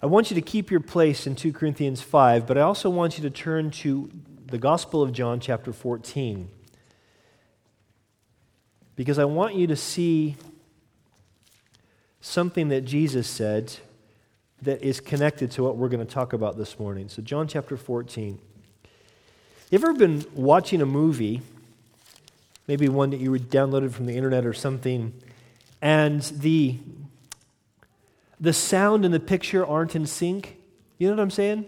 I want you to keep your place in 2 Corinthians 5, but I also want you to turn to the Gospel of John, chapter 14. Because I want you to see something that Jesus said that is connected to what we're going to talk about this morning. So, John chapter 14. You ever been watching a movie, maybe one that you downloaded from the internet or something, and the, the sound and the picture aren't in sync? You know what I'm saying?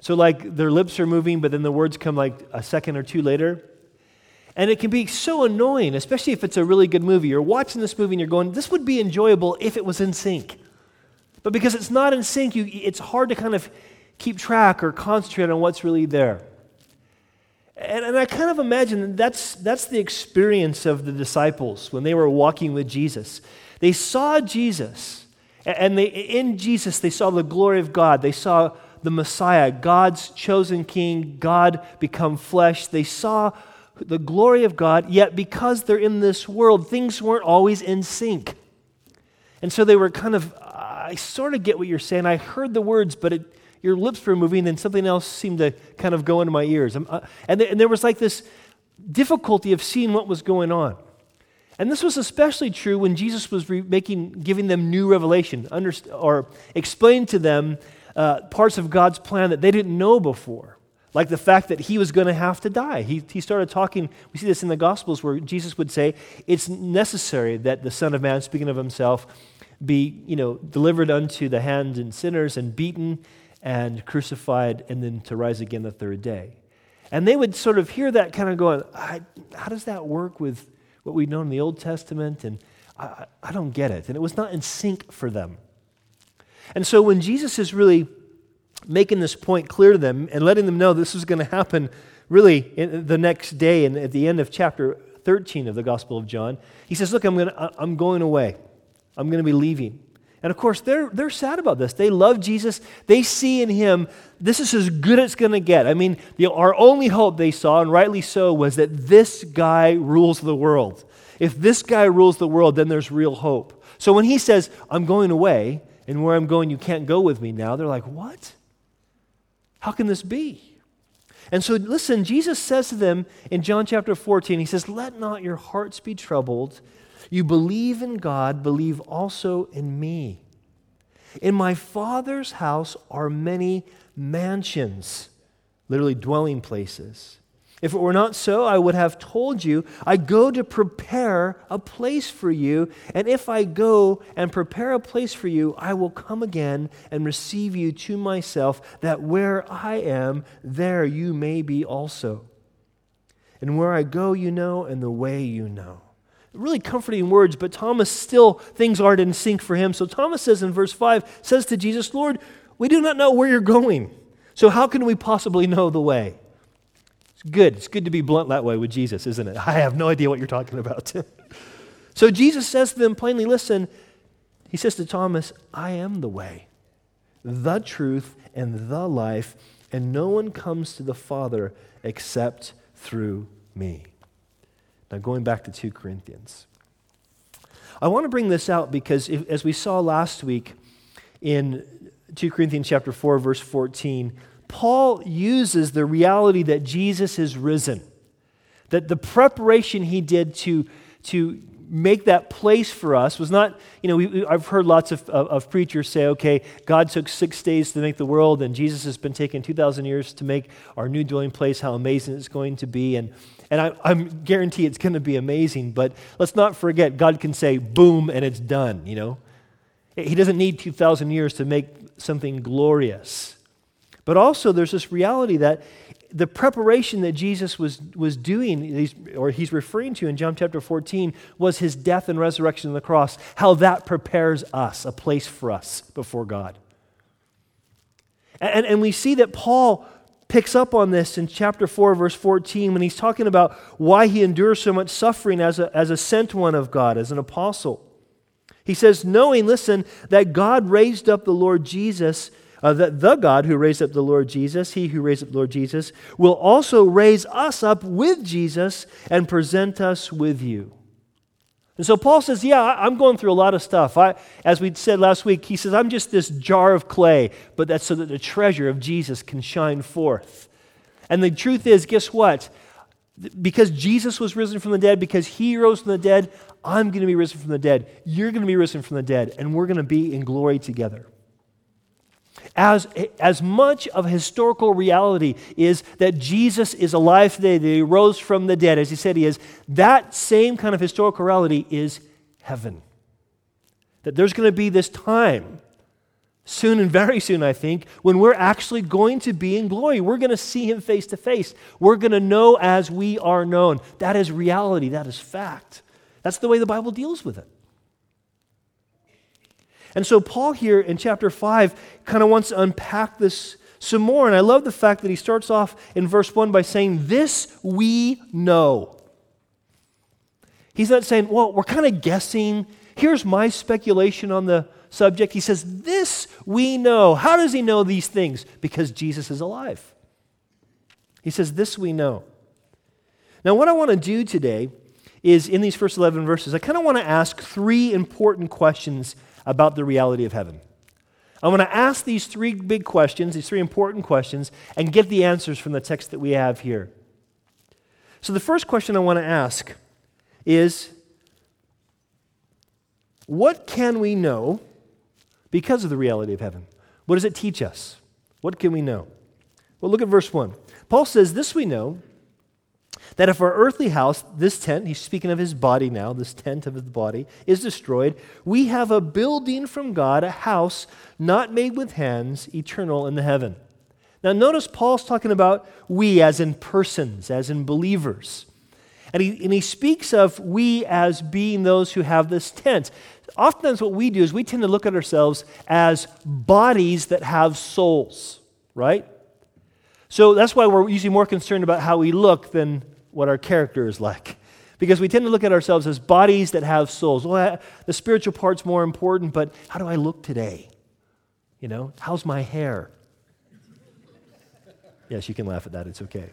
So, like, their lips are moving, but then the words come like a second or two later. And it can be so annoying, especially if it's a really good movie. You're watching this movie and you're going, this would be enjoyable if it was in sync. But because it's not in sync, you, it's hard to kind of keep track or concentrate on what's really there. And, and I kind of imagine that's, that's the experience of the disciples when they were walking with Jesus. They saw Jesus, and they, in Jesus, they saw the glory of God. They saw the Messiah, God's chosen king, God become flesh. They saw the glory of God, yet because they're in this world, things weren't always in sync. And so they were kind of, I sort of get what you're saying. I heard the words, but it, your lips were moving, and something else seemed to kind of go into my ears. Uh, and, and there was like this difficulty of seeing what was going on. And this was especially true when Jesus was re- making, giving them new revelation, or explaining to them uh, parts of God's plan that they didn't know before like the fact that he was going to have to die. He, he started talking, we see this in the Gospels where Jesus would say, It's necessary that the Son of Man, speaking of himself, be you know, delivered unto the hands and sinners and beaten and crucified and then to rise again the third day. And they would sort of hear that kind of going, How does that work with what we know in the Old Testament? And I, I don't get it. And it was not in sync for them. And so when Jesus is really making this point clear to them and letting them know this is going to happen really the next day and at the end of chapter 13 of the Gospel of John. He says, Look, I'm, gonna, I'm going away. I'm going to be leaving. And of course, they're, they're sad about this. They love Jesus. They see in him, this is as good as it's going to get. I mean, the, our only hope they saw, and rightly so, was that this guy rules the world. If this guy rules the world, then there's real hope. So when he says, I'm going away, and where I'm going, you can't go with me now, they're like, What? How can this be? And so, listen, Jesus says to them in John chapter 14, He says, Let not your hearts be troubled. You believe in God, believe also in me. In my Father's house are many mansions, literally dwelling places. If it were not so, I would have told you, I go to prepare a place for you. And if I go and prepare a place for you, I will come again and receive you to myself, that where I am, there you may be also. And where I go, you know, and the way you know. Really comforting words, but Thomas still, things aren't in sync for him. So Thomas says in verse 5, says to Jesus, Lord, we do not know where you're going. So how can we possibly know the way? It's good. It's good to be blunt that way with Jesus, isn't it? I have no idea what you're talking about. so Jesus says to them plainly, listen, he says to Thomas, I am the way, the truth, and the life, and no one comes to the Father except through me. Now, going back to 2 Corinthians. I want to bring this out because, if, as we saw last week in 2 Corinthians chapter 4, verse 14, Paul uses the reality that Jesus is risen, that the preparation he did to, to make that place for us was not, you know, we, I've heard lots of, of, of, preachers say, okay, God took six days to make the world, and Jesus has been taking 2,000 years to make our new dwelling place, how amazing it's going to be. And, and I, I guarantee it's going to be amazing, but let's not forget, God can say, boom, and it's done, you know? He doesn't need 2,000 years to make something glorious. But also, there's this reality that the preparation that Jesus was, was doing, or he's referring to in John chapter 14, was his death and resurrection on the cross, how that prepares us, a place for us before God. And, and we see that Paul picks up on this in chapter 4, verse 14, when he's talking about why he endures so much suffering as a, as a sent one of God, as an apostle. He says, knowing, listen, that God raised up the Lord Jesus uh, that the God who raised up the Lord Jesus, he who raised up the Lord Jesus, will also raise us up with Jesus and present us with you. And so Paul says, Yeah, I'm going through a lot of stuff. I, as we said last week, he says, I'm just this jar of clay, but that's so that the treasure of Jesus can shine forth. And the truth is, guess what? Because Jesus was risen from the dead, because he rose from the dead, I'm going to be risen from the dead. You're going to be risen from the dead, and we're going to be in glory together. As, as much of historical reality is that Jesus is alive today, that he rose from the dead, as he said he is, that same kind of historical reality is heaven. That there's going to be this time, soon and very soon, I think, when we're actually going to be in glory. We're going to see him face to face. We're going to know as we are known. That is reality, that is fact. That's the way the Bible deals with it. And so, Paul here in chapter 5 kind of wants to unpack this some more. And I love the fact that he starts off in verse 1 by saying, This we know. He's not saying, Well, we're kind of guessing. Here's my speculation on the subject. He says, This we know. How does he know these things? Because Jesus is alive. He says, This we know. Now, what I want to do today is in these first 11 verses, I kind of want to ask three important questions about the reality of heaven. I'm going to ask these three big questions, these three important questions, and get the answers from the text that we have here. So, the first question I want to ask is what can we know because of the reality of heaven? What does it teach us? What can we know? Well, look at verse 1. Paul says, This we know that if our earthly house, this tent, he's speaking of his body now, this tent of his body, is destroyed, we have a building from God, a house not made with hands, eternal in the heaven. Now, notice Paul's talking about we as in persons, as in believers. And he, and he speaks of we as being those who have this tent. Oftentimes, what we do is we tend to look at ourselves as bodies that have souls, right? So that's why we're usually more concerned about how we look than what our character is like. Because we tend to look at ourselves as bodies that have souls. Well, the spiritual part's more important, but how do I look today? You know, how's my hair? yes, you can laugh at that, it's okay.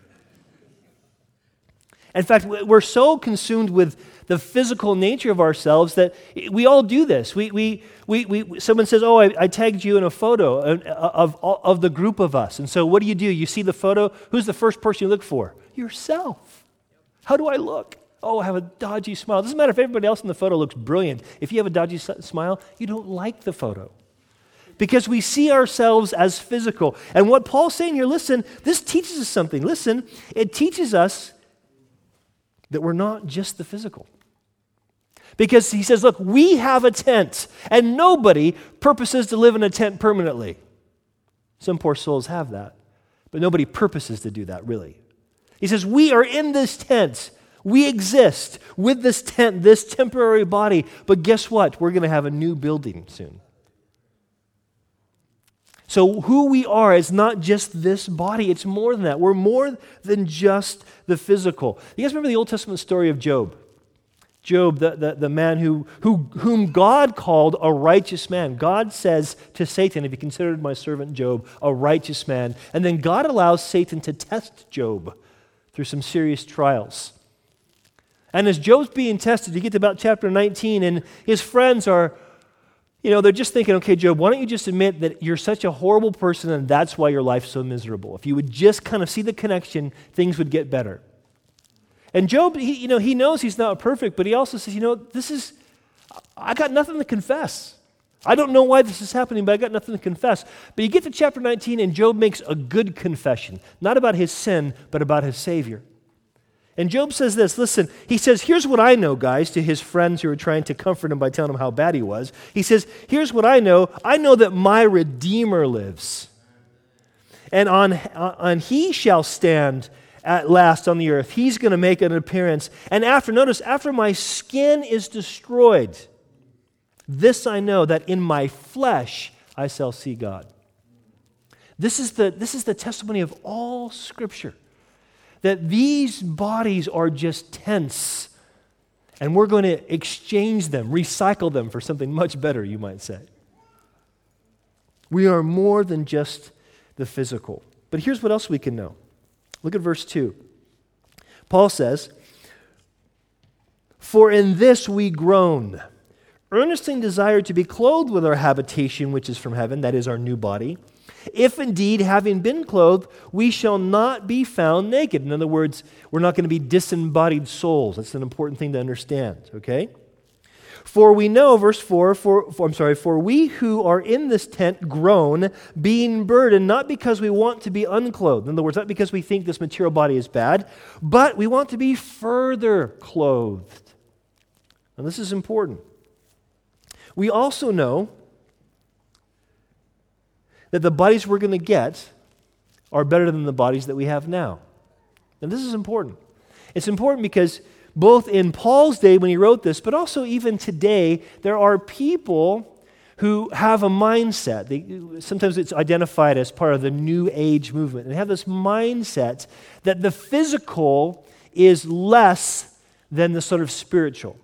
In fact, we're so consumed with the physical nature of ourselves that we all do this. We, we, we, we, someone says, Oh, I, I tagged you in a photo of, of, of the group of us. And so what do you do? You see the photo. Who's the first person you look for? Yourself. How do I look? Oh, I have a dodgy smile. Doesn't matter if everybody else in the photo looks brilliant. If you have a dodgy smile, you don't like the photo. Because we see ourselves as physical. And what Paul's saying here, listen, this teaches us something. Listen, it teaches us that we're not just the physical. Because he says, look, we have a tent, and nobody purposes to live in a tent permanently. Some poor souls have that, but nobody purposes to do that, really. He says, We are in this tent. We exist with this tent, this temporary body. But guess what? We're going to have a new building soon. So, who we are is not just this body, it's more than that. We're more than just the physical. You guys remember the Old Testament story of Job? Job, the, the, the man who, who, whom God called a righteous man. God says to Satan, If you considered my servant Job a righteous man, and then God allows Satan to test Job through some serious trials. And as Job's being tested, you get to about chapter 19, and his friends are, you know, they're just thinking, okay, Job, why don't you just admit that you're such a horrible person and that's why your life's so miserable? If you would just kind of see the connection, things would get better. And Job, he, you know, he knows he's not perfect, but he also says, you know, this is, I got nothing to confess. I don't know why this is happening, but I got nothing to confess. But you get to chapter 19, and Job makes a good confession, not about his sin, but about his Savior. And Job says this listen, he says, Here's what I know, guys, to his friends who are trying to comfort him by telling him how bad he was. He says, Here's what I know I know that my Redeemer lives. And on, on he shall stand at last on the earth. He's going to make an appearance. And after, notice, after my skin is destroyed, this I know that in my flesh I shall see God. This is the, this is the testimony of all Scripture that these bodies are just tents, and we're going to exchange them, recycle them for something much better, you might say. We are more than just the physical. But here's what else we can know. Look at verse 2. Paul says, For in this we groan, earnestly desire to be clothed with our habitation which is from heaven, that is our new body. If indeed, having been clothed, we shall not be found naked. In other words, we're not going to be disembodied souls. That's an important thing to understand, okay? For we know, verse 4, for, for, I'm sorry, for we who are in this tent groan, being burdened, not because we want to be unclothed. In other words, not because we think this material body is bad, but we want to be further clothed. And this is important. We also know that the bodies we're going to get are better than the bodies that we have now. And this is important. It's important because both in Paul's day when he wrote this, but also even today, there are people who have a mindset. They, sometimes it's identified as part of the New Age movement. They have this mindset that the physical is less than the sort of spiritual.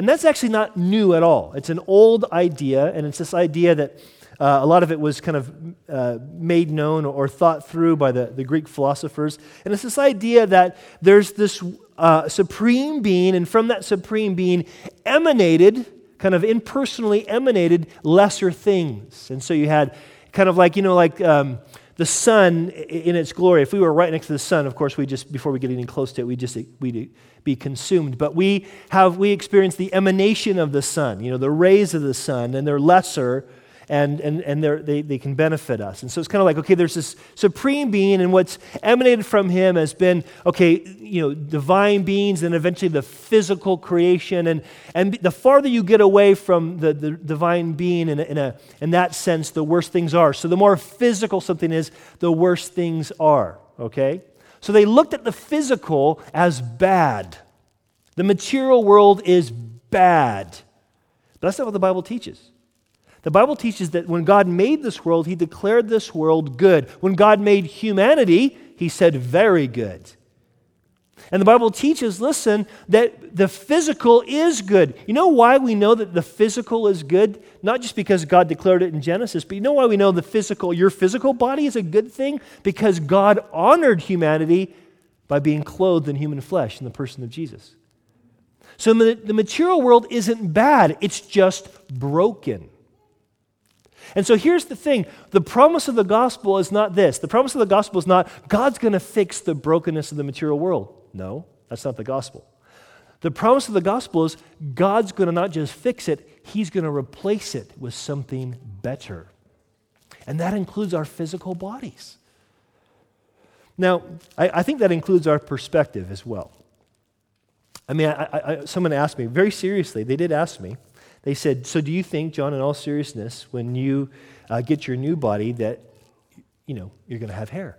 And that's actually not new at all. It's an old idea, and it's this idea that uh, a lot of it was kind of uh, made known or thought through by the, the Greek philosophers. And it's this idea that there's this uh, supreme being, and from that supreme being emanated, kind of impersonally emanated, lesser things. And so you had kind of like, you know, like. Um, the sun in its glory. If we were right next to the sun, of course, we just before we get any close to it, we just we'd be consumed. But we have we experience the emanation of the sun. You know, the rays of the sun, and they're lesser and, and, and they, they can benefit us. And so it's kind of like, okay, there's this supreme being, and what's emanated from him has been, okay, you know, divine beings and eventually the physical creation. And, and the farther you get away from the, the divine being in, in, a, in that sense, the worse things are. So the more physical something is, the worse things are, okay? So they looked at the physical as bad. The material world is bad. But that's not what the Bible teaches. The Bible teaches that when God made this world, He declared this world good. When God made humanity, He said, very good. And the Bible teaches, listen, that the physical is good. You know why we know that the physical is good? Not just because God declared it in Genesis, but you know why we know the physical, your physical body is a good thing? Because God honored humanity by being clothed in human flesh in the person of Jesus. So the material world isn't bad, it's just broken. And so here's the thing the promise of the gospel is not this. The promise of the gospel is not God's going to fix the brokenness of the material world. No, that's not the gospel. The promise of the gospel is God's going to not just fix it, He's going to replace it with something better. And that includes our physical bodies. Now, I, I think that includes our perspective as well. I mean, I, I, someone asked me very seriously, they did ask me, they said, So do you think, John, in all seriousness, when you uh, get your new body, that, you know, you're going to have hair?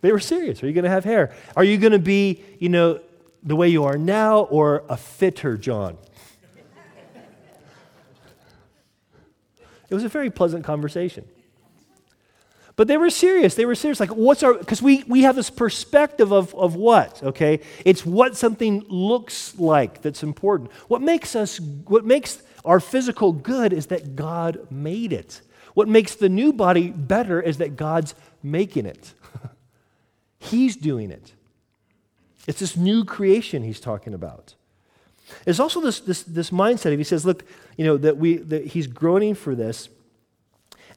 They were serious. Are you going to have hair? Are you going to be, you know, the way you are now or a fitter John? It was a very pleasant conversation. But they were serious. They were serious. Like, what's our, because we, we have this perspective of, of what, okay? It's what something looks like that's important. What makes us, what makes our physical good is that God made it. What makes the new body better is that God's making it. he's doing it. It's this new creation he's talking about. There's also this, this, this mindset. If he says, look, you know, that, we, that he's groaning for this,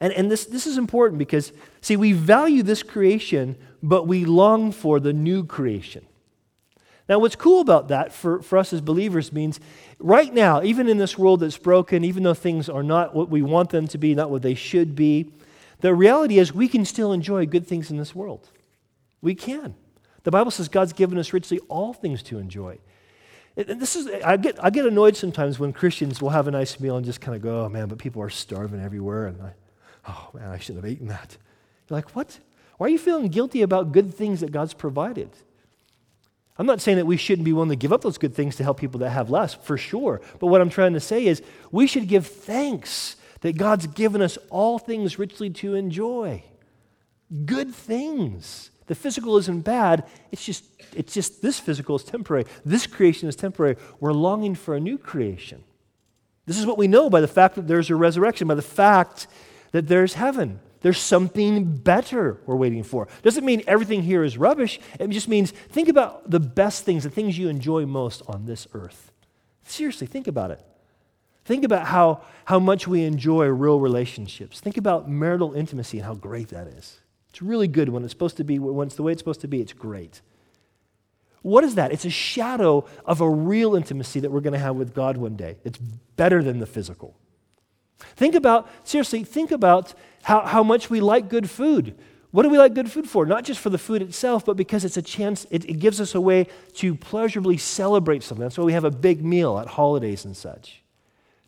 and, and this, this is important because, see, we value this creation, but we long for the new creation. Now, what's cool about that for, for us as believers means right now, even in this world that's broken, even though things are not what we want them to be, not what they should be, the reality is we can still enjoy good things in this world. We can. The Bible says God's given us richly all things to enjoy. And this is, I get, I get annoyed sometimes when Christians will have a nice meal and just kind of go, oh man, but people are starving everywhere. And I, oh man, I shouldn't have eaten that. You're like, what? Why are you feeling guilty about good things that God's provided? I'm not saying that we shouldn't be willing to give up those good things to help people that have less, for sure. But what I'm trying to say is we should give thanks that God's given us all things richly to enjoy. Good things. The physical isn't bad. It's just, it's just this physical is temporary. This creation is temporary. We're longing for a new creation. This is what we know by the fact that there's a resurrection, by the fact that there's heaven. There's something better we're waiting for. Doesn't mean everything here is rubbish. It just means think about the best things, the things you enjoy most on this earth. Seriously, think about it. Think about how, how much we enjoy real relationships. Think about marital intimacy and how great that is. It's really good when it's supposed to be, when it's the way it's supposed to be, it's great. What is that? It's a shadow of a real intimacy that we're going to have with God one day. It's better than the physical. Think about, seriously, think about how, how much we like good food. What do we like good food for? Not just for the food itself, but because it's a chance, it, it gives us a way to pleasurably celebrate something. That's why we have a big meal at holidays and such.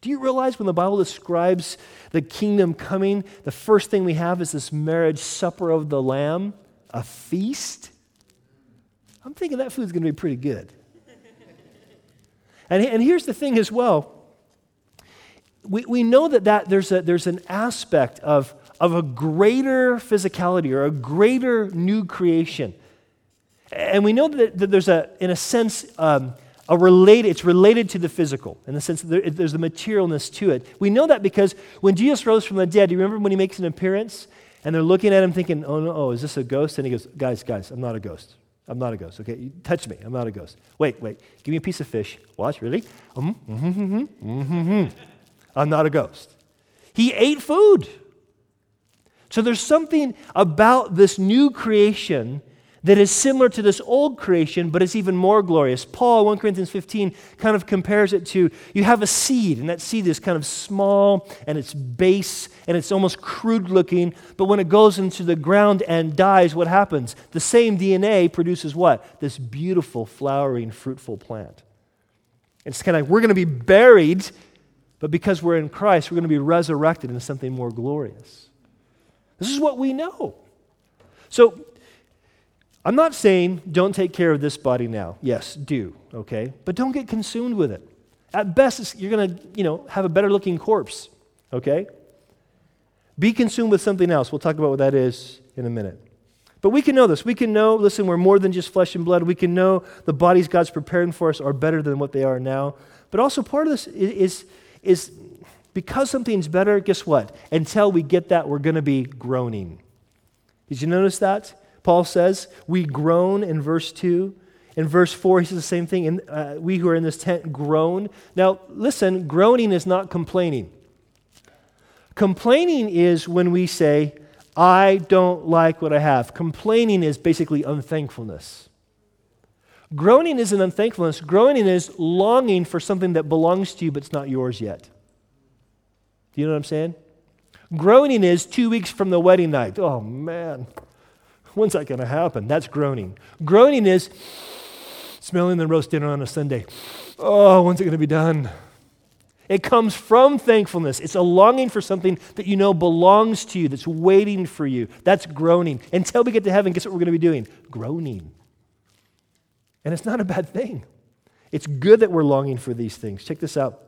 Do you realize when the Bible describes the kingdom coming, the first thing we have is this marriage supper of the Lamb, a feast? I'm thinking that food's going to be pretty good. and, and here's the thing as well we, we know that, that there's, a, there's an aspect of, of a greater physicality or a greater new creation. And we know that, that there's a, in a sense, um, a related, it's related to the physical in the sense that there, there's a materialness to it. We know that because when Jesus rose from the dead, you remember when he makes an appearance and they're looking at him thinking, oh no, oh, is this a ghost? And he goes, guys, guys, I'm not a ghost. I'm not a ghost. Okay, you touch me. I'm not a ghost. Wait, wait. Give me a piece of fish. Watch, really? Mm-hmm, mm-hmm, mm-hmm, mm-hmm. I'm not a ghost. He ate food. So there's something about this new creation that is similar to this old creation, but it's even more glorious. Paul, 1 Corinthians 15, kind of compares it to you have a seed, and that seed is kind of small and it's base and it's almost crude looking, but when it goes into the ground and dies, what happens? The same DNA produces what? This beautiful, flowering, fruitful plant. It's kind of like we're going to be buried but because we're in Christ, we're going to be resurrected into something more glorious. This is what we know. So, I'm not saying don't take care of this body now. Yes, do, okay? But don't get consumed with it. At best, you're going to, you know, have a better looking corpse, okay? Be consumed with something else. We'll talk about what that is in a minute. But we can know this. We can know, listen, we're more than just flesh and blood. We can know the bodies God's preparing for us are better than what they are now. But also, part of this is, is is because something's better, guess what? Until we get that, we're going to be groaning. Did you notice that? Paul says, we groan in verse 2. In verse 4, he says the same thing. And uh, we who are in this tent groan. Now, listen, groaning is not complaining. Complaining is when we say, I don't like what I have. Complaining is basically unthankfulness. Groaning isn't unthankfulness. Groaning is longing for something that belongs to you but it's not yours yet. Do you know what I'm saying? Groaning is two weeks from the wedding night. Oh, man. When's that going to happen? That's groaning. Groaning is smelling the roast dinner on a Sunday. Oh, when's it going to be done? It comes from thankfulness. It's a longing for something that you know belongs to you, that's waiting for you. That's groaning. Until we get to heaven, guess what we're going to be doing? Groaning. And it's not a bad thing. It's good that we're longing for these things. Check this out.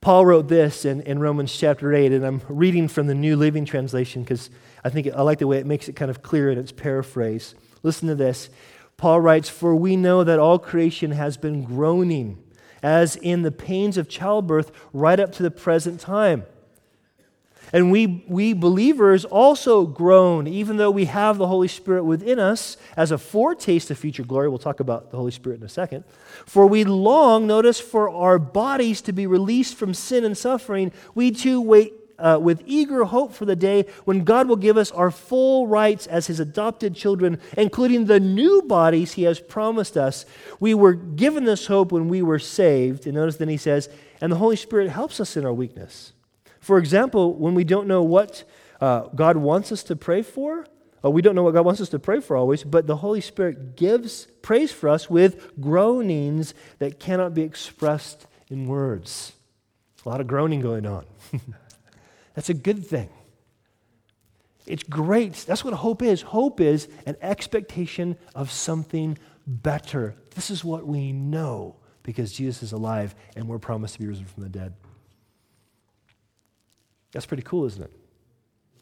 Paul wrote this in, in Romans chapter 8, and I'm reading from the New Living Translation because I think I like the way it makes it kind of clear in its paraphrase. Listen to this. Paul writes, For we know that all creation has been groaning, as in the pains of childbirth, right up to the present time. And we, we believers also groan, even though we have the Holy Spirit within us as a foretaste of future glory. We'll talk about the Holy Spirit in a second. For we long, notice, for our bodies to be released from sin and suffering. We too wait uh, with eager hope for the day when God will give us our full rights as His adopted children, including the new bodies He has promised us. We were given this hope when we were saved. And notice then He says, and the Holy Spirit helps us in our weakness. For example, when we don't know what uh, God wants us to pray for, uh, we don't know what God wants us to pray for always, but the Holy Spirit gives praise for us with groanings that cannot be expressed in words. A lot of groaning going on. That's a good thing. It's great. That's what hope is. Hope is an expectation of something better. This is what we know because Jesus is alive and we're promised to be risen from the dead. That's pretty cool, isn't it?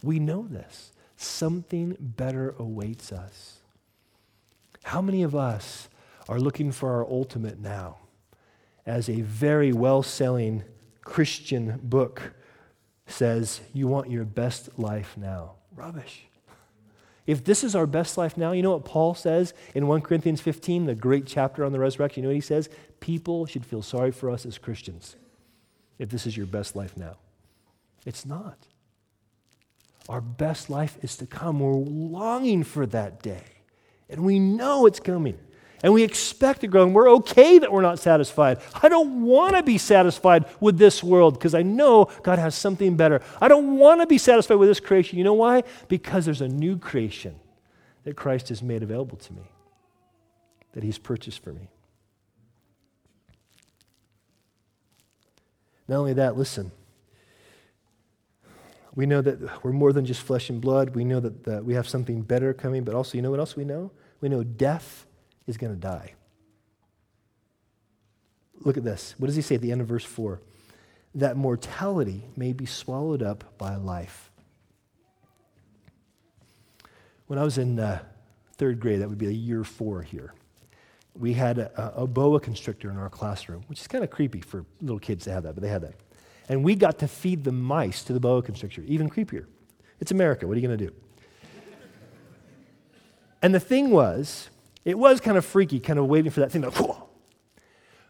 We know this. Something better awaits us. How many of us are looking for our ultimate now as a very well selling Christian book says, You want your best life now. Rubbish. If this is our best life now, you know what Paul says in 1 Corinthians 15, the great chapter on the resurrection? You know what he says? People should feel sorry for us as Christians if this is your best life now. It's not. Our best life is to come. We're longing for that day, and we know it's coming. And we expect to grow, and we're okay that we're not satisfied. I don't want to be satisfied with this world because I know God has something better. I don't want to be satisfied with this creation. You know why? Because there's a new creation that Christ has made available to me, that He's purchased for me. Not only that, listen. We know that we're more than just flesh and blood. We know that, that we have something better coming, but also, you know what else we know? We know death is going to die. Look at this. What does he say at the end of verse 4? That mortality may be swallowed up by life. When I was in uh, third grade, that would be a year four here, we had a, a boa constrictor in our classroom, which is kind of creepy for little kids to have that, but they had that. And we got to feed the mice to the boa constrictor, even creepier. It's America. What are you going to do? And the thing was, it was kind of freaky, kind of waiting for that thing to. go.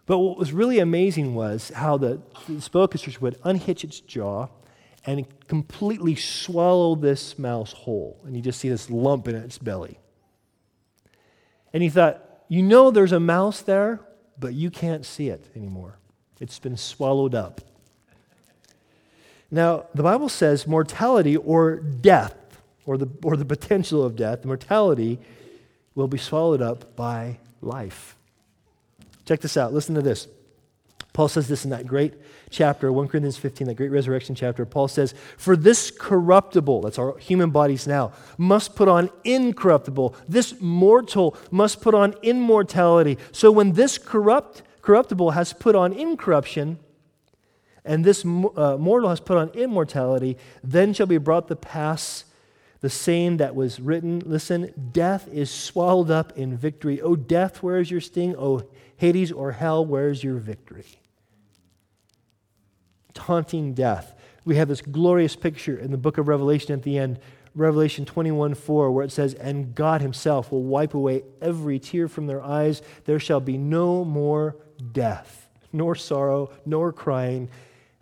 But what was really amazing was how the, the boa constrictor would unhitch its jaw and completely swallow this mouse whole. And you just see this lump in its belly. And he thought, you know there's a mouse there, but you can't see it anymore. It's been swallowed up. Now, the Bible says mortality or death, or the, or the potential of death, mortality will be swallowed up by life. Check this out. Listen to this. Paul says this in that great chapter, 1 Corinthians 15, that great resurrection chapter. Paul says, For this corruptible, that's our human bodies now, must put on incorruptible. This mortal must put on immortality. So when this corrupt, corruptible has put on incorruption, and this uh, mortal has put on immortality, then shall be brought to pass the same that was written listen, death is swallowed up in victory. Oh, death, where is your sting? Oh, Hades or hell, where is your victory? Taunting death. We have this glorious picture in the book of Revelation at the end, Revelation 21 4, where it says, And God Himself will wipe away every tear from their eyes. There shall be no more death, nor sorrow, nor crying,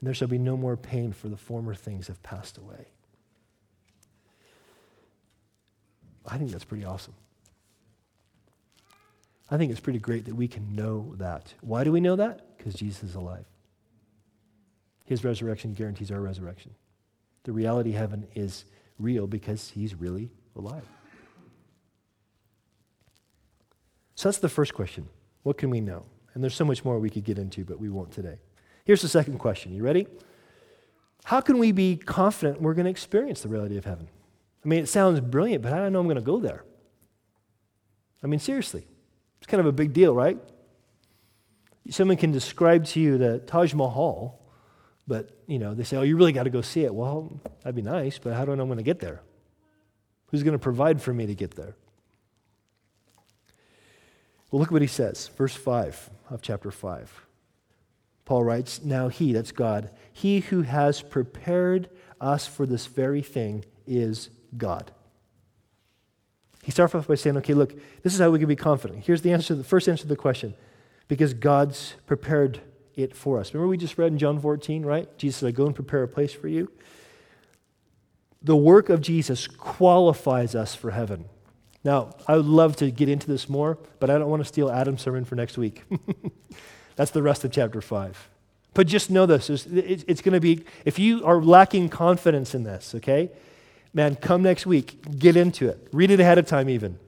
and there shall be no more pain, for the former things have passed away. I think that's pretty awesome. I think it's pretty great that we can know that. Why do we know that? Because Jesus is alive. His resurrection guarantees our resurrection. The reality of heaven is real because he's really alive. So that's the first question. What can we know? And there's so much more we could get into, but we won't today. Here's the second question. You ready? How can we be confident we're going to experience the reality of heaven? I mean, it sounds brilliant, but how do I know I'm going to go there? I mean, seriously. It's kind of a big deal, right? Someone can describe to you the Taj Mahal, but, you know, they say, oh, you really got to go see it. Well, that'd be nice, but how do I know I'm going to get there? Who's going to provide for me to get there? Well, look what he says, verse 5 of chapter 5. Paul writes, Now he, that's God, he who has prepared us for this very thing is God. He starts off by saying, okay, look, this is how we can be confident. Here's the answer, the first answer to the question. Because God's prepared it for us. Remember we just read in John 14, right? Jesus said, I go and prepare a place for you. The work of Jesus qualifies us for heaven. Now, I would love to get into this more, but I don't want to steal Adam's sermon for next week. That's the rest of chapter 5. But just know this it's, going to be, if you are lacking confidence in this, okay, man, come next week, get into it. Read it ahead of time, even.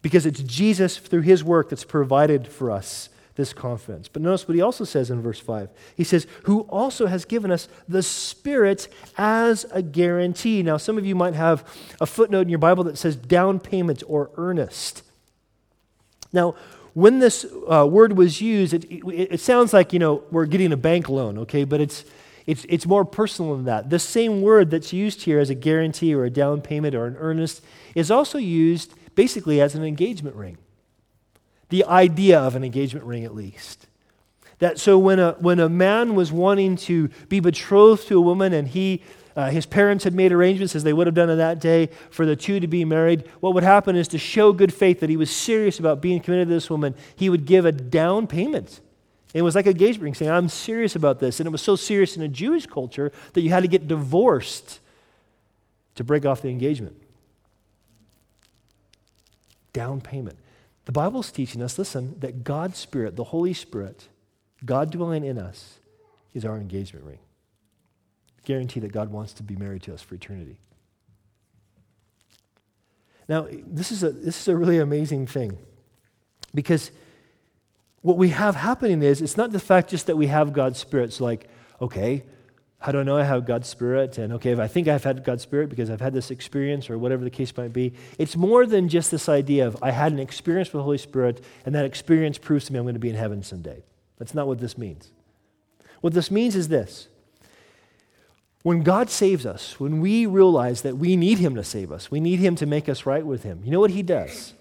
Because it's Jesus, through his work, that's provided for us this confidence. But notice what he also says in verse 5. He says, Who also has given us the Spirit as a guarantee. Now, some of you might have a footnote in your Bible that says down payment or earnest. Now, when this uh, word was used, it, it, it sounds like, you know, we're getting a bank loan, okay? But it's, it's, it's more personal than that. The same word that's used here as a guarantee or a down payment or an earnest is also used basically as an engagement ring. The idea of an engagement ring, at least. That so when a, when a man was wanting to be betrothed to a woman and he, uh, his parents had made arrangements as they would have done in that day for the two to be married, what would happen is to show good faith that he was serious about being committed to this woman, he would give a down payment. It was like a engagement ring saying, I'm serious about this. And it was so serious in a Jewish culture that you had to get divorced to break off the engagement. Down payment. The Bible's teaching us, listen, that God's Spirit, the Holy Spirit, God dwelling in us, is our engagement ring. Guarantee that God wants to be married to us for eternity. Now, this is a, this is a really amazing thing because what we have happening is it's not the fact just that we have God's Spirit. So, like, okay, how do I know I have God's Spirit? And okay, if I think I've had God's Spirit because I've had this experience or whatever the case might be, it's more than just this idea of I had an experience with the Holy Spirit and that experience proves to me I'm going to be in heaven someday. That's not what this means. What this means is this when God saves us, when we realize that we need Him to save us, we need Him to make us right with Him, you know what He does?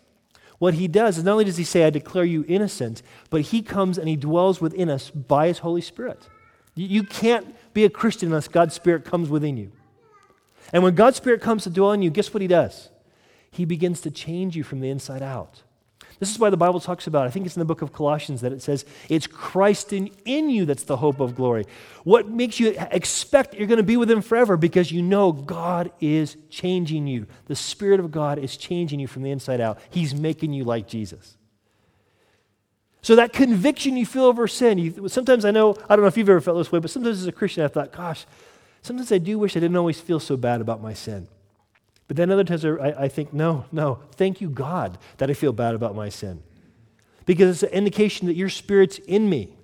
What He does is not only does He say, I declare you innocent, but He comes and He dwells within us by His Holy Spirit. You can't be a Christian unless God's Spirit comes within you. And when God's Spirit comes to dwell in you, guess what He does? He begins to change you from the inside out. This is why the Bible talks about, I think it's in the book of Colossians, that it says, it's Christ in, in you that's the hope of glory. What makes you expect you're going to be with Him forever? Because you know God is changing you. The Spirit of God is changing you from the inside out. He's making you like Jesus. So that conviction you feel over sin, you, sometimes I know, I don't know if you've ever felt this way, but sometimes as a Christian I thought, gosh, sometimes I do wish I didn't always feel so bad about my sin. But then other times I, I think, no, no, thank you, God, that I feel bad about my sin. Because it's an indication that your spirit's in me.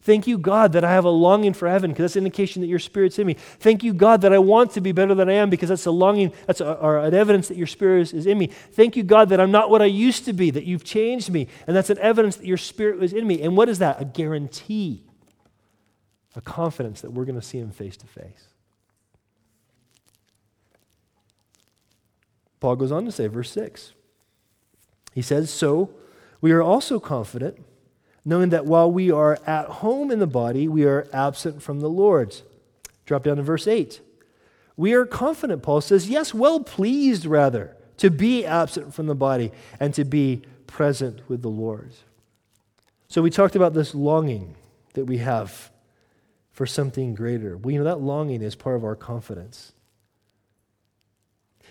Thank you, God, that I have a longing for heaven because that's an indication that your spirit's in me. Thank you, God, that I want to be better than I am because that's a longing, that's a, an evidence that your spirit is in me. Thank you, God, that I'm not what I used to be, that you've changed me, and that's an evidence that your spirit was in me. And what is that? A guarantee, a confidence that we're going to see him face to face. Paul goes on to say, verse 6. He says, So we are also confident knowing that while we are at home in the body, we are absent from the Lord. Drop down to verse 8. We are confident, Paul says, yes, well pleased rather, to be absent from the body and to be present with the Lord. So we talked about this longing that we have for something greater. We know that longing is part of our confidence.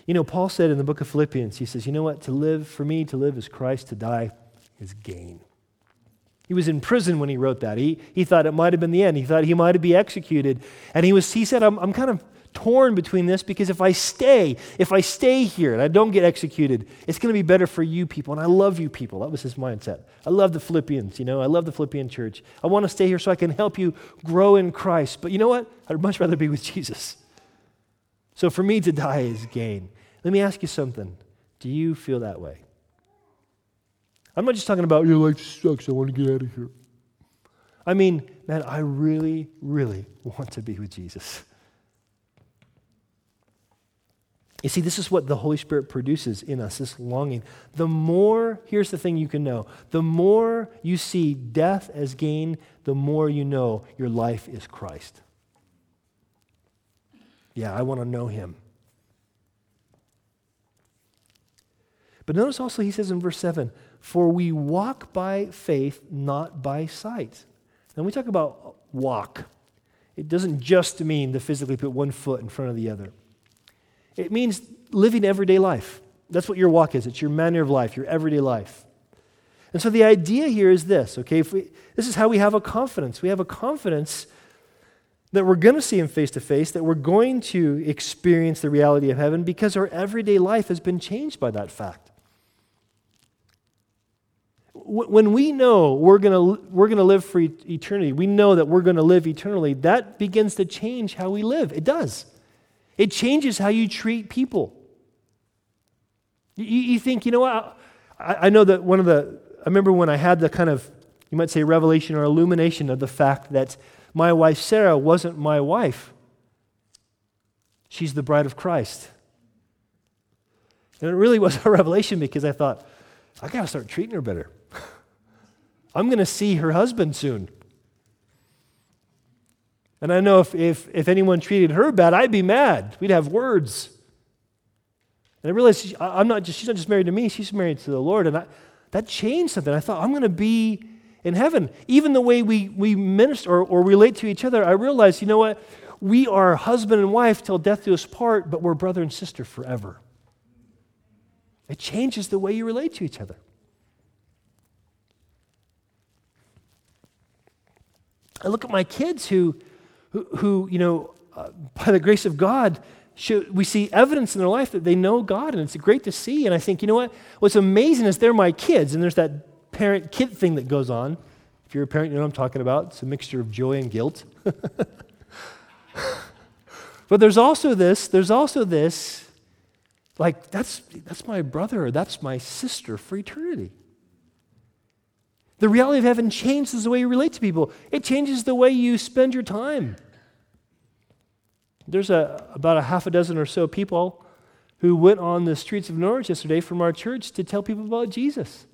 You know, Paul said in the book of Philippians, he says, You know what? To live, for me, to live is Christ, to die is gain. He was in prison when he wrote that. He, he thought it might have been the end. He thought he might have be executed. And he, was, he said, I'm, I'm kind of torn between this because if I stay, if I stay here and I don't get executed, it's going to be better for you people. And I love you people. That was his mindset. I love the Philippians, you know, I love the Philippian church. I want to stay here so I can help you grow in Christ. But you know what? I'd much rather be with Jesus. So for me to die is gain. Let me ask you something. Do you feel that way? I'm not just talking about, your life sucks, I want to get out of here. I mean, man, I really, really want to be with Jesus. You see, this is what the Holy Spirit produces in us this longing. The more, here's the thing you can know the more you see death as gain, the more you know your life is Christ. Yeah, I want to know Him. But notice also, he says in verse 7 for we walk by faith, not by sight. And we talk about walk. It doesn't just mean to physically put one foot in front of the other. It means living everyday life. That's what your walk is. It's your manner of life, your everyday life. And so the idea here is this, okay? If we, this is how we have a confidence. We have a confidence that we're going to see him face to face, that we're going to experience the reality of heaven because our everyday life has been changed by that fact when we know we're going we're going to live for eternity, we know that we're going to live eternally, that begins to change how we live. It does. It changes how you treat people. You, you think, you know what? I, I know that one of the, I remember when I had the kind of, you might say, revelation or illumination of the fact that my wife Sarah wasn't my wife. She's the bride of Christ. And it really was a revelation because I thought, I got to start treating her better. I'm going to see her husband soon. And I know if, if, if anyone treated her bad, I'd be mad. We'd have words. And I realized she, I'm not just, she's not just married to me, she's married to the Lord. And I, that changed something. I thought, I'm going to be in heaven. Even the way we, we minister or, or relate to each other, I realized, you know what? We are husband and wife till death do us part, but we're brother and sister forever. It changes the way you relate to each other. I look at my kids who, who, who you know, uh, by the grace of God, should, we see evidence in their life that they know God, and it's great to see. And I think, you know what? What's amazing is they're my kids, and there's that parent kid thing that goes on. If you're a parent, you know what I'm talking about. It's a mixture of joy and guilt. but there's also this, there's also this, like, that's, that's my brother, or that's my sister for eternity. The reality of heaven changes the way you relate to people, it changes the way you spend your time. There's a, about a half a dozen or so people who went on the streets of Norwich yesterday from our church to tell people about Jesus.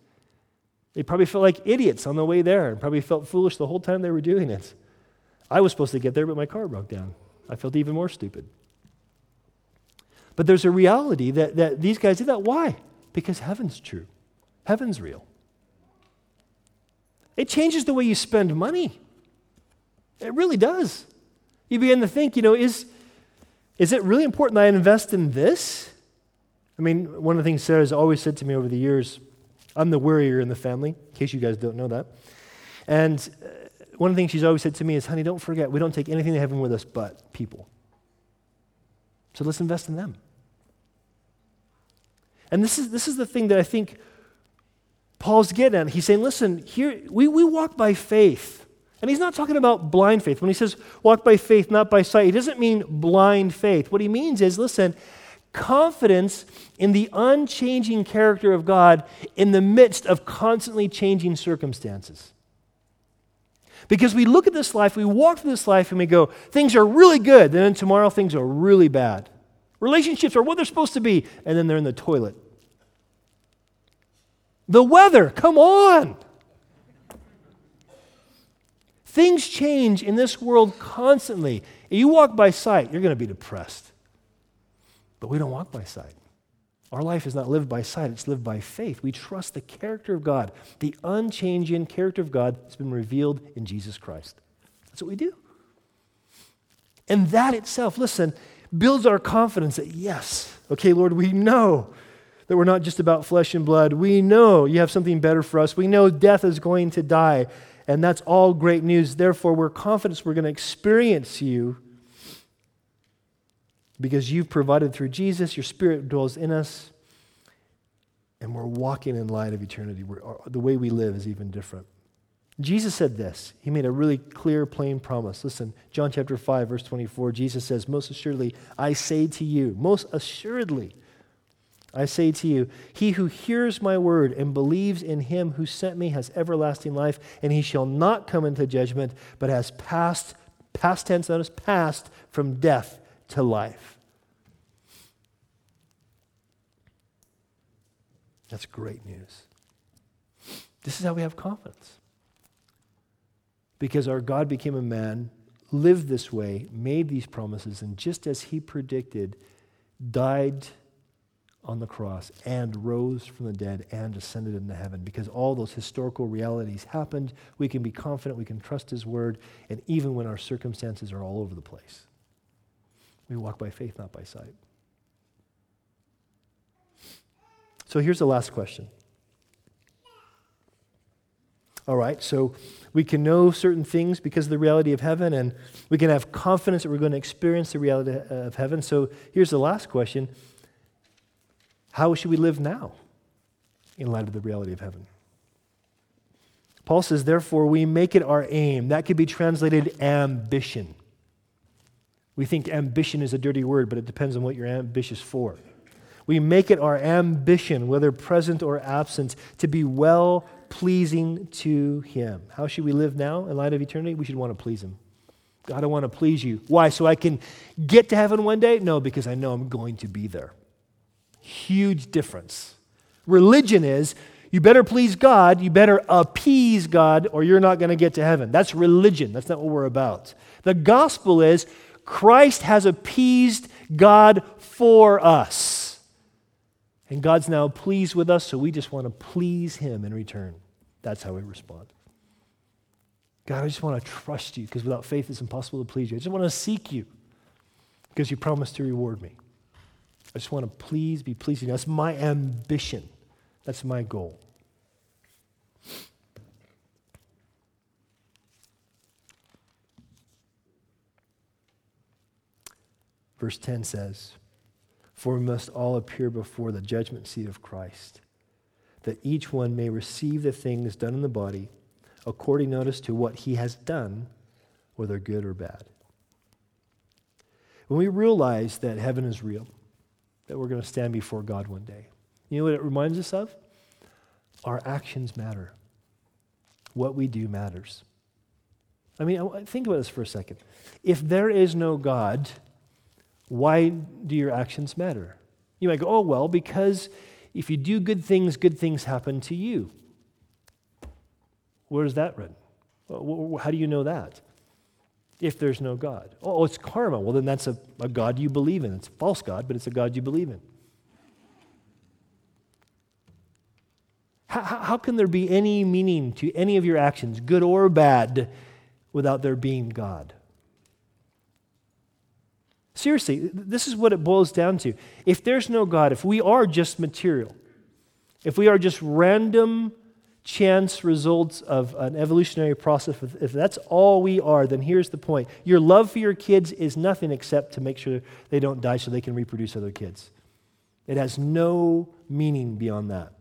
They probably felt like idiots on the way there and probably felt foolish the whole time they were doing it. I was supposed to get there, but my car broke down. I felt even more stupid. But there's a reality that, that these guys did that. Why? Because heaven's true, heaven's real. It changes the way you spend money. It really does. You begin to think, you know, is, is it really important that I invest in this? I mean, one of the things Sarah's always said to me over the years, I'm the worrier in the family, in case you guys don't know that. And uh, one of the things she's always said to me is, honey, don't forget, we don't take anything to heaven with us but people. So let's invest in them. And this is, this is the thing that I think Paul's getting at. He's saying, listen, here we, we walk by faith. And he's not talking about blind faith. When he says walk by faith, not by sight, he doesn't mean blind faith. What he means is, listen, confidence in the unchanging character of God in the midst of constantly changing circumstances. Because we look at this life, we walk through this life, and we go, things are really good, and then tomorrow things are really bad. Relationships are what they're supposed to be, and then they're in the toilet. The weather, come on. Things change in this world constantly. If you walk by sight, you're going to be depressed. But we don't walk by sight. Our life is not lived by sight, it's lived by faith. We trust the character of God. The unchanging character of God that's been revealed in Jesus Christ. That's what we do. And that itself, listen, builds our confidence that, yes, okay, Lord, we know that we're not just about flesh and blood. We know you have something better for us. We know death is going to die, and that's all great news. Therefore, we're confident we're going to experience you because you've provided through Jesus, your spirit dwells in us, and we're walking in light of eternity. We're, the way we live is even different. Jesus said this. He made a really clear, plain promise. Listen, John chapter 5, verse 24, Jesus says, Most assuredly, I say to you, most assuredly, I say to you, he who hears my word and believes in him who sent me has everlasting life, and he shall not come into judgment, but has passed, past tense, notice, passed from death to life. That's great news. This is how we have confidence. Because our God became a man, lived this way, made these promises, and just as he predicted, died on the cross and rose from the dead and ascended into heaven. Because all those historical realities happened, we can be confident, we can trust His word, and even when our circumstances are all over the place, we walk by faith, not by sight. So here's the last question. All right, so we can know certain things because of the reality of heaven, and we can have confidence that we're going to experience the reality of heaven. So here's the last question how should we live now in light of the reality of heaven? Paul says, therefore, we make it our aim. That could be translated ambition. We think ambition is a dirty word, but it depends on what you're ambitious for. We make it our ambition, whether present or absent, to be well pleasing to Him. How should we live now in light of eternity? We should want to please Him. God, I want to please you. Why? So I can get to heaven one day? No, because I know I'm going to be there. Huge difference. Religion is you better please God, you better appease God, or you're not going to get to heaven. That's religion. That's not what we're about. The gospel is Christ has appeased God for us. And God's now pleased with us, so we just want to please Him in return. That's how we respond. God, I just want to trust you because without faith it's impossible to please you. I just want to seek you because you promised to reward me. I just want to please, be pleasing. That's my ambition. That's my goal. Verse 10 says, For we must all appear before the judgment seat of Christ, that each one may receive the things done in the body according, notice, to what he has done, whether good or bad. When we realize that heaven is real, that we're going to stand before God one day, you know what it reminds us of? Our actions matter. What we do matters. I mean, think about this for a second. If there is no God, why do your actions matter? You might go, oh, well, because if you do good things, good things happen to you. Where is that written? How do you know that? If there's no God. Oh, oh, it's karma. Well, then that's a, a God you believe in. It's a false God, but it's a God you believe in. How, how can there be any meaning to any of your actions, good or bad, without there being God? Seriously, this is what it boils down to. If there's no God, if we are just material, if we are just random chance results of an evolutionary process, if that's all we are, then here's the point. Your love for your kids is nothing except to make sure they don't die so they can reproduce other kids. It has no meaning beyond that.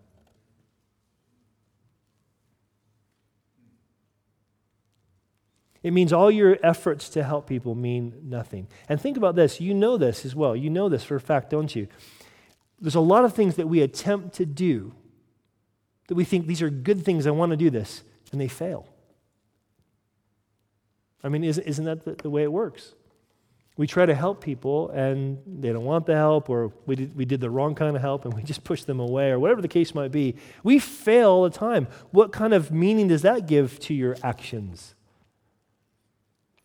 It means all your efforts to help people mean nothing. And think about this. You know this as well. You know this for a fact, don't you? There's a lot of things that we attempt to do that we think these are good things, I want to do this, and they fail. I mean, isn't, that the, way it works? We try to help people and they don't want the help, or we did, we did the wrong kind of help and we just push them away, or whatever the case might be. We fail all the time. What kind of meaning does that give to your actions?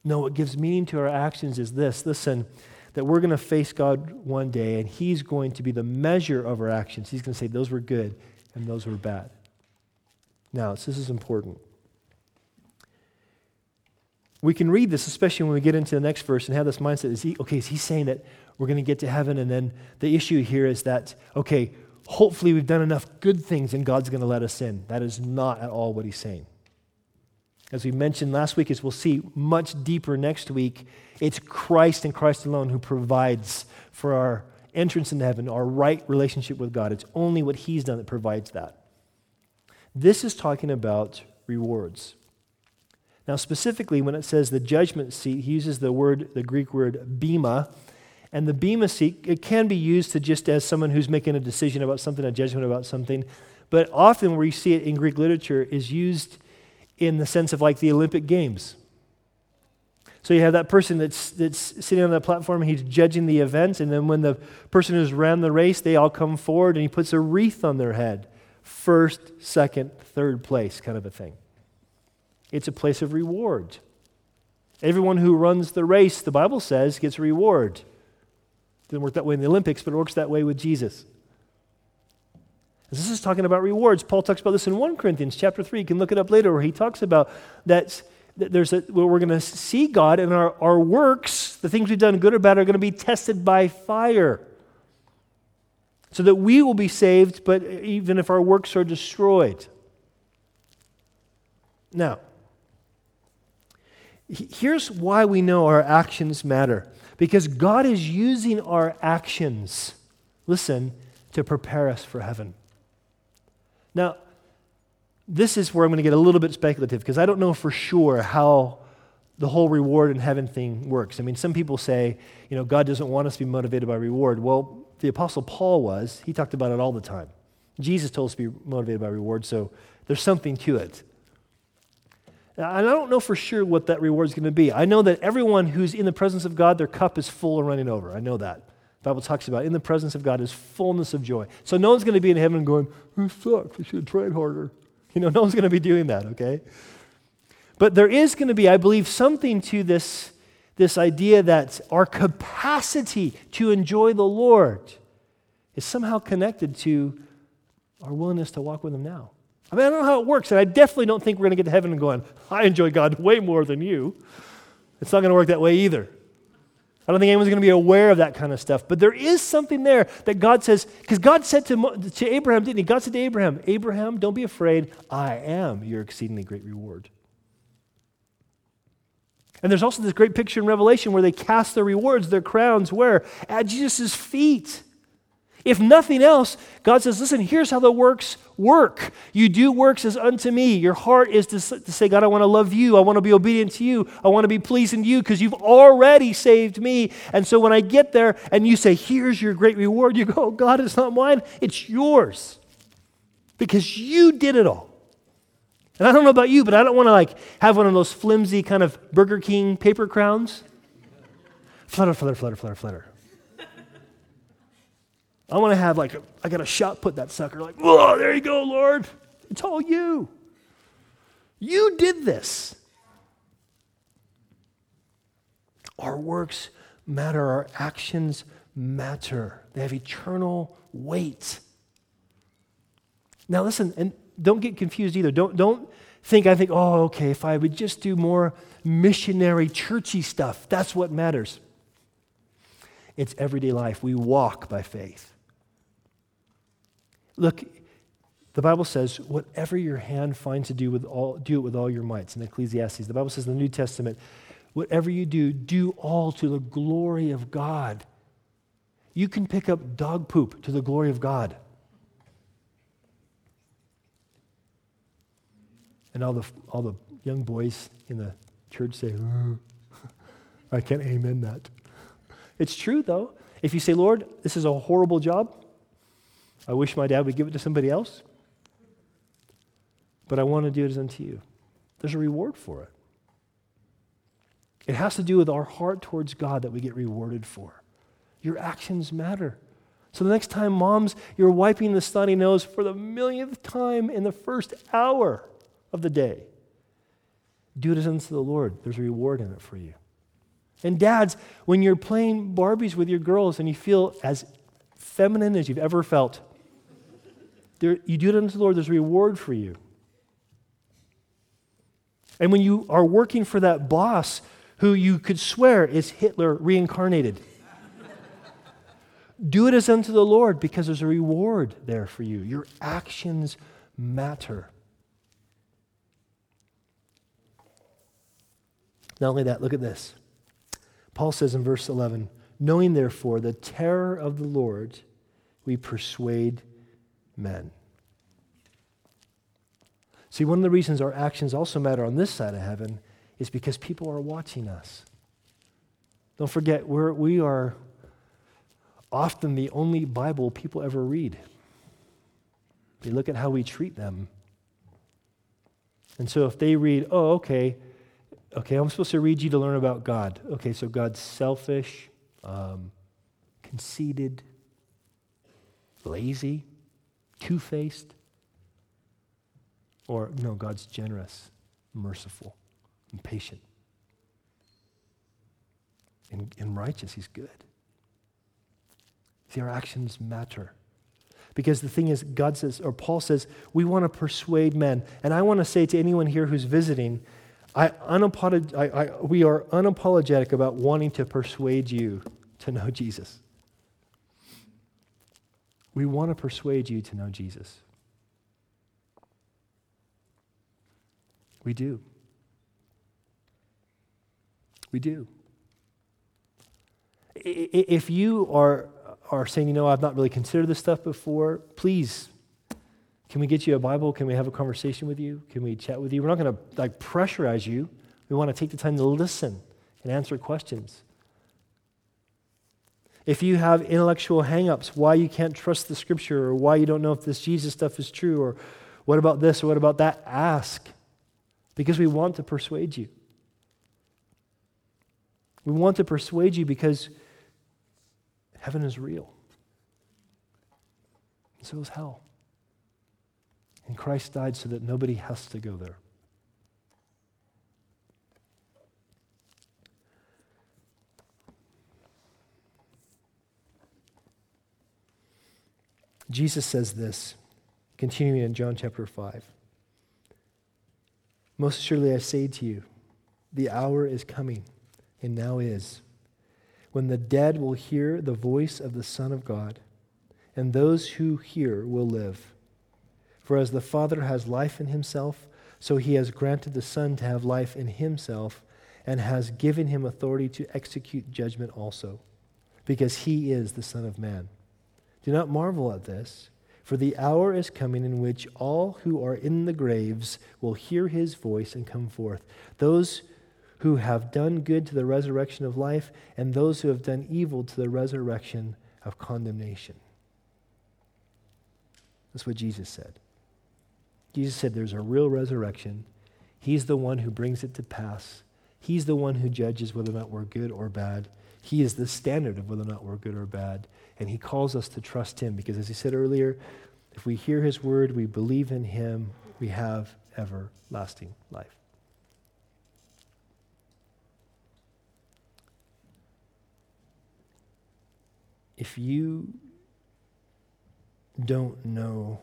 No, what gives meaning to our actions is this listen, that we're going to face God one day, and He's going to be the measure of our actions. He's going to say, those were good and those were bad. Now, this is important. We can read this, especially when we get into the next verse, and have this mindset is he, okay, is he saying that we're going to get to heaven? And then the issue here is that, okay, hopefully we've done enough good things and God's going to let us in. That is not at all what he's saying. As we mentioned last week, as we'll see much deeper next week, it's Christ and Christ alone who provides for our entrance into heaven, our right relationship with God. It's only what He's done that provides that. This is talking about rewards. Now, specifically, when it says the judgment seat, he uses the word, the Greek word bema. And the bema seat, it can be used to just as someone who's making a decision about something, a judgment about something. But often, where you see it in Greek literature, is used in the sense of like the Olympic Games. So you have that person that's, that's sitting on that platform he's judging the events. And then when the person who's ran the race, they all come forward and he puts a wreath on their head. First, second, third place kind of a thing. It's a place of reward. Everyone who runs the race, the Bible says, gets a reward. Didn't work that way in the Olympics, but it works that way with Jesus. This is talking about rewards. Paul talks about this in 1 Corinthians chapter 3. You can look it up later where he talks about that, there's a, where we're going to see God and our, our works, the things we've done, good or bad, are going to be tested by fire. So that we will be saved, but even if our works are destroyed. Now, here's why we know our actions matter. Because God is using our actions, listen, to prepare us for heaven. Now, this is where I'm going to get a little bit speculative because I don't know for sure how the whole reward in heaven thing works. I mean, some people say, you know, God doesn't want us to be motivated by reward. Well, the Apostle Paul was. He talked about it all the time. Jesus told us to be motivated by reward, so there's something to it. And I don't know for sure what that reward is going to be. I know that everyone who's in the presence of God, their cup is full and running over. I know that. The Bible talks about in the presence of God is fullness of joy. So no one's going to be in heaven going, "Who sucks? I should have tried harder." You know, no one's going to be doing that. Okay. But there is going to be, I believe, something to this this idea that our capacity to enjoy the Lord is somehow connected to our willingness to walk with Him now. I mean, I don't know how it works, and I definitely don't think we're going to get to heaven and going, I enjoy God way more than you. It's not going to work that way either. I don't think anyone's going to be aware of that kind of stuff. But there is something there that God says, because God said to, to Abraham, didn't he? God said to Abraham, Abraham, don't be afraid. I am your exceedingly great reward. And there's also this great picture in Revelation where they cast their rewards, their crowns, where? At Jesus' feet. If nothing else, God says, listen, here's how the works work. You do works as unto me. Your heart is to, to say, God, I want to love you. I want to be obedient to you. I want to be pleasing to you because you've already saved me. And so when I get there and you say, here's your great reward, you go, oh, God, it's not mine, it's yours because you did it all. And I don't know about you, but I don't want to like have one of those flimsy kind of Burger King paper crowns. Flutter, flutter, flutter, flutter, flutter. I want to have like, a, I got a shot put that sucker, like, oh, there you go, Lord. It's all you. You did this. Our works matter, our actions matter, they have eternal weight. Now, listen, and don't get confused either. Don't, don't think, I think, oh, okay, if I would just do more missionary, churchy stuff, that's what matters. It's everyday life. We walk by faith. Look, the Bible says, whatever your hand finds to do, with all, do it with all your mights in Ecclesiastes. The Bible says in the New Testament, whatever you do, do all to the glory of God. You can pick up dog poop to the glory of God. And all the, all the young boys in the church say, I can't amen that. It's true, though. If you say, Lord, this is a horrible job, I wish my dad would give it to somebody else, but I want to do it as unto you. There's a reward for it. It has to do with our heart towards God that we get rewarded for. Your actions matter. So the next time, moms, you're wiping the snotty nose for the millionth time in the first hour of the day, do it as unto the Lord. There's a reward in it for you. And dads, when you're playing Barbies with your girls and you feel as feminine as you've ever felt, there, you do it unto the Lord, there's a reward for you. And when you are working for that boss who you could swear is Hitler reincarnated, do it as unto the Lord because there's a reward there for you. Your actions matter. Not only that, look at this. Paul says in verse 11, knowing therefore the terror of the Lord, we persuade men. See, one of the reasons our actions also matter on this side of heaven is because people are watching us. Don't forget, we're, we are often the only Bible people ever read. They look at how we treat them. And so if they read, oh, okay, okay, I'm supposed to read you to learn about God. Okay, so God's selfish, um, conceited, lazy, two faced. Or, no, God's generous, merciful, and patient. And, and righteous, He's good. See, our actions matter. Because the thing is, God says, or Paul says, we want to persuade men. And I want to say to anyone here who's visiting, I, unapolog- I, I, we are unapologetic about wanting to persuade you to know Jesus. We want to persuade you to know Jesus. We do. We do. If you are, are saying, you know, I've not really considered this stuff before, please, can we get you a Bible? Can we have a conversation with you? Can we chat with you? We're not going to like pressurize you. We want to take the time to listen and answer questions. If you have intellectual hangups, why you can't trust the scripture, or why you don't know if this Jesus stuff is true, or what about this, or what about that, ask. Because we want to persuade you. We want to persuade you because heaven is real. And so is hell. And Christ died so that nobody has to go there. Jesus says this, continuing in John chapter 5. Most surely I say to you, the hour is coming, and now is, when the dead will hear the voice of the Son of God, and those who hear will live. For as the Father has life in himself, so he has granted the Son to have life in himself, and has given him authority to execute judgment also, because he is the Son of Man. Do not marvel at this. For the hour is coming in which all who are in the graves will hear his voice and come forth. Those who have done good to the resurrection of life, and those who have done evil to the resurrection of condemnation. That's what Jesus said. Jesus said there's a real resurrection. He's the one who brings it to pass. He's the one who judges whether or not we're good or bad. He is the standard of whether or not we're good or bad. And he calls us to trust him because, as he said earlier, if we hear his word, we believe in him, we have everlasting life. If you don't know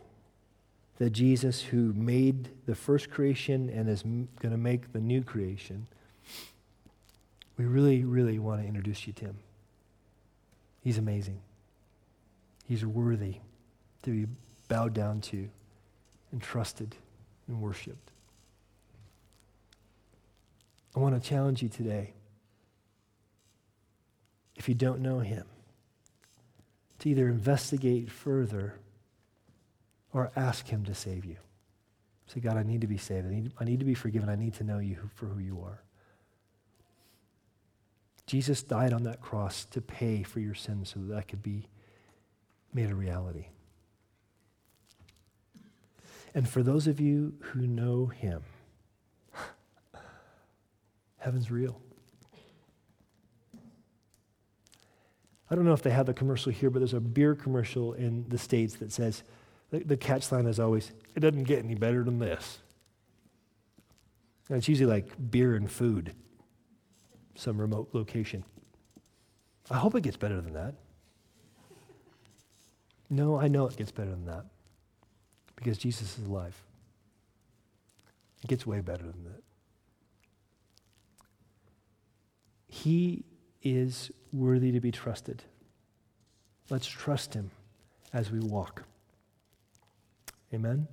that Jesus, who made the first creation and is going to make the new creation, we really, really want to introduce you to him. He's amazing. He's worthy to be bowed down to and trusted and worshiped. I want to challenge you today, if you don't know him, to either investigate further or ask him to save you. Say, God, I need to be saved. I need, I need to be forgiven. I need to know you for who you are. Jesus died on that cross to pay for your sins so that that could be made a reality. And for those of you who know him, heaven's real. I don't know if they have the commercial here, but there's a beer commercial in the States that says, the, the catch line is always, it doesn't get any better than this. And it's usually like beer and food, some remote location. I hope it gets better than that. No, I know it gets better than that because Jesus is alive. It gets way better than that. He is worthy to be trusted. Let's trust him as we walk. Amen.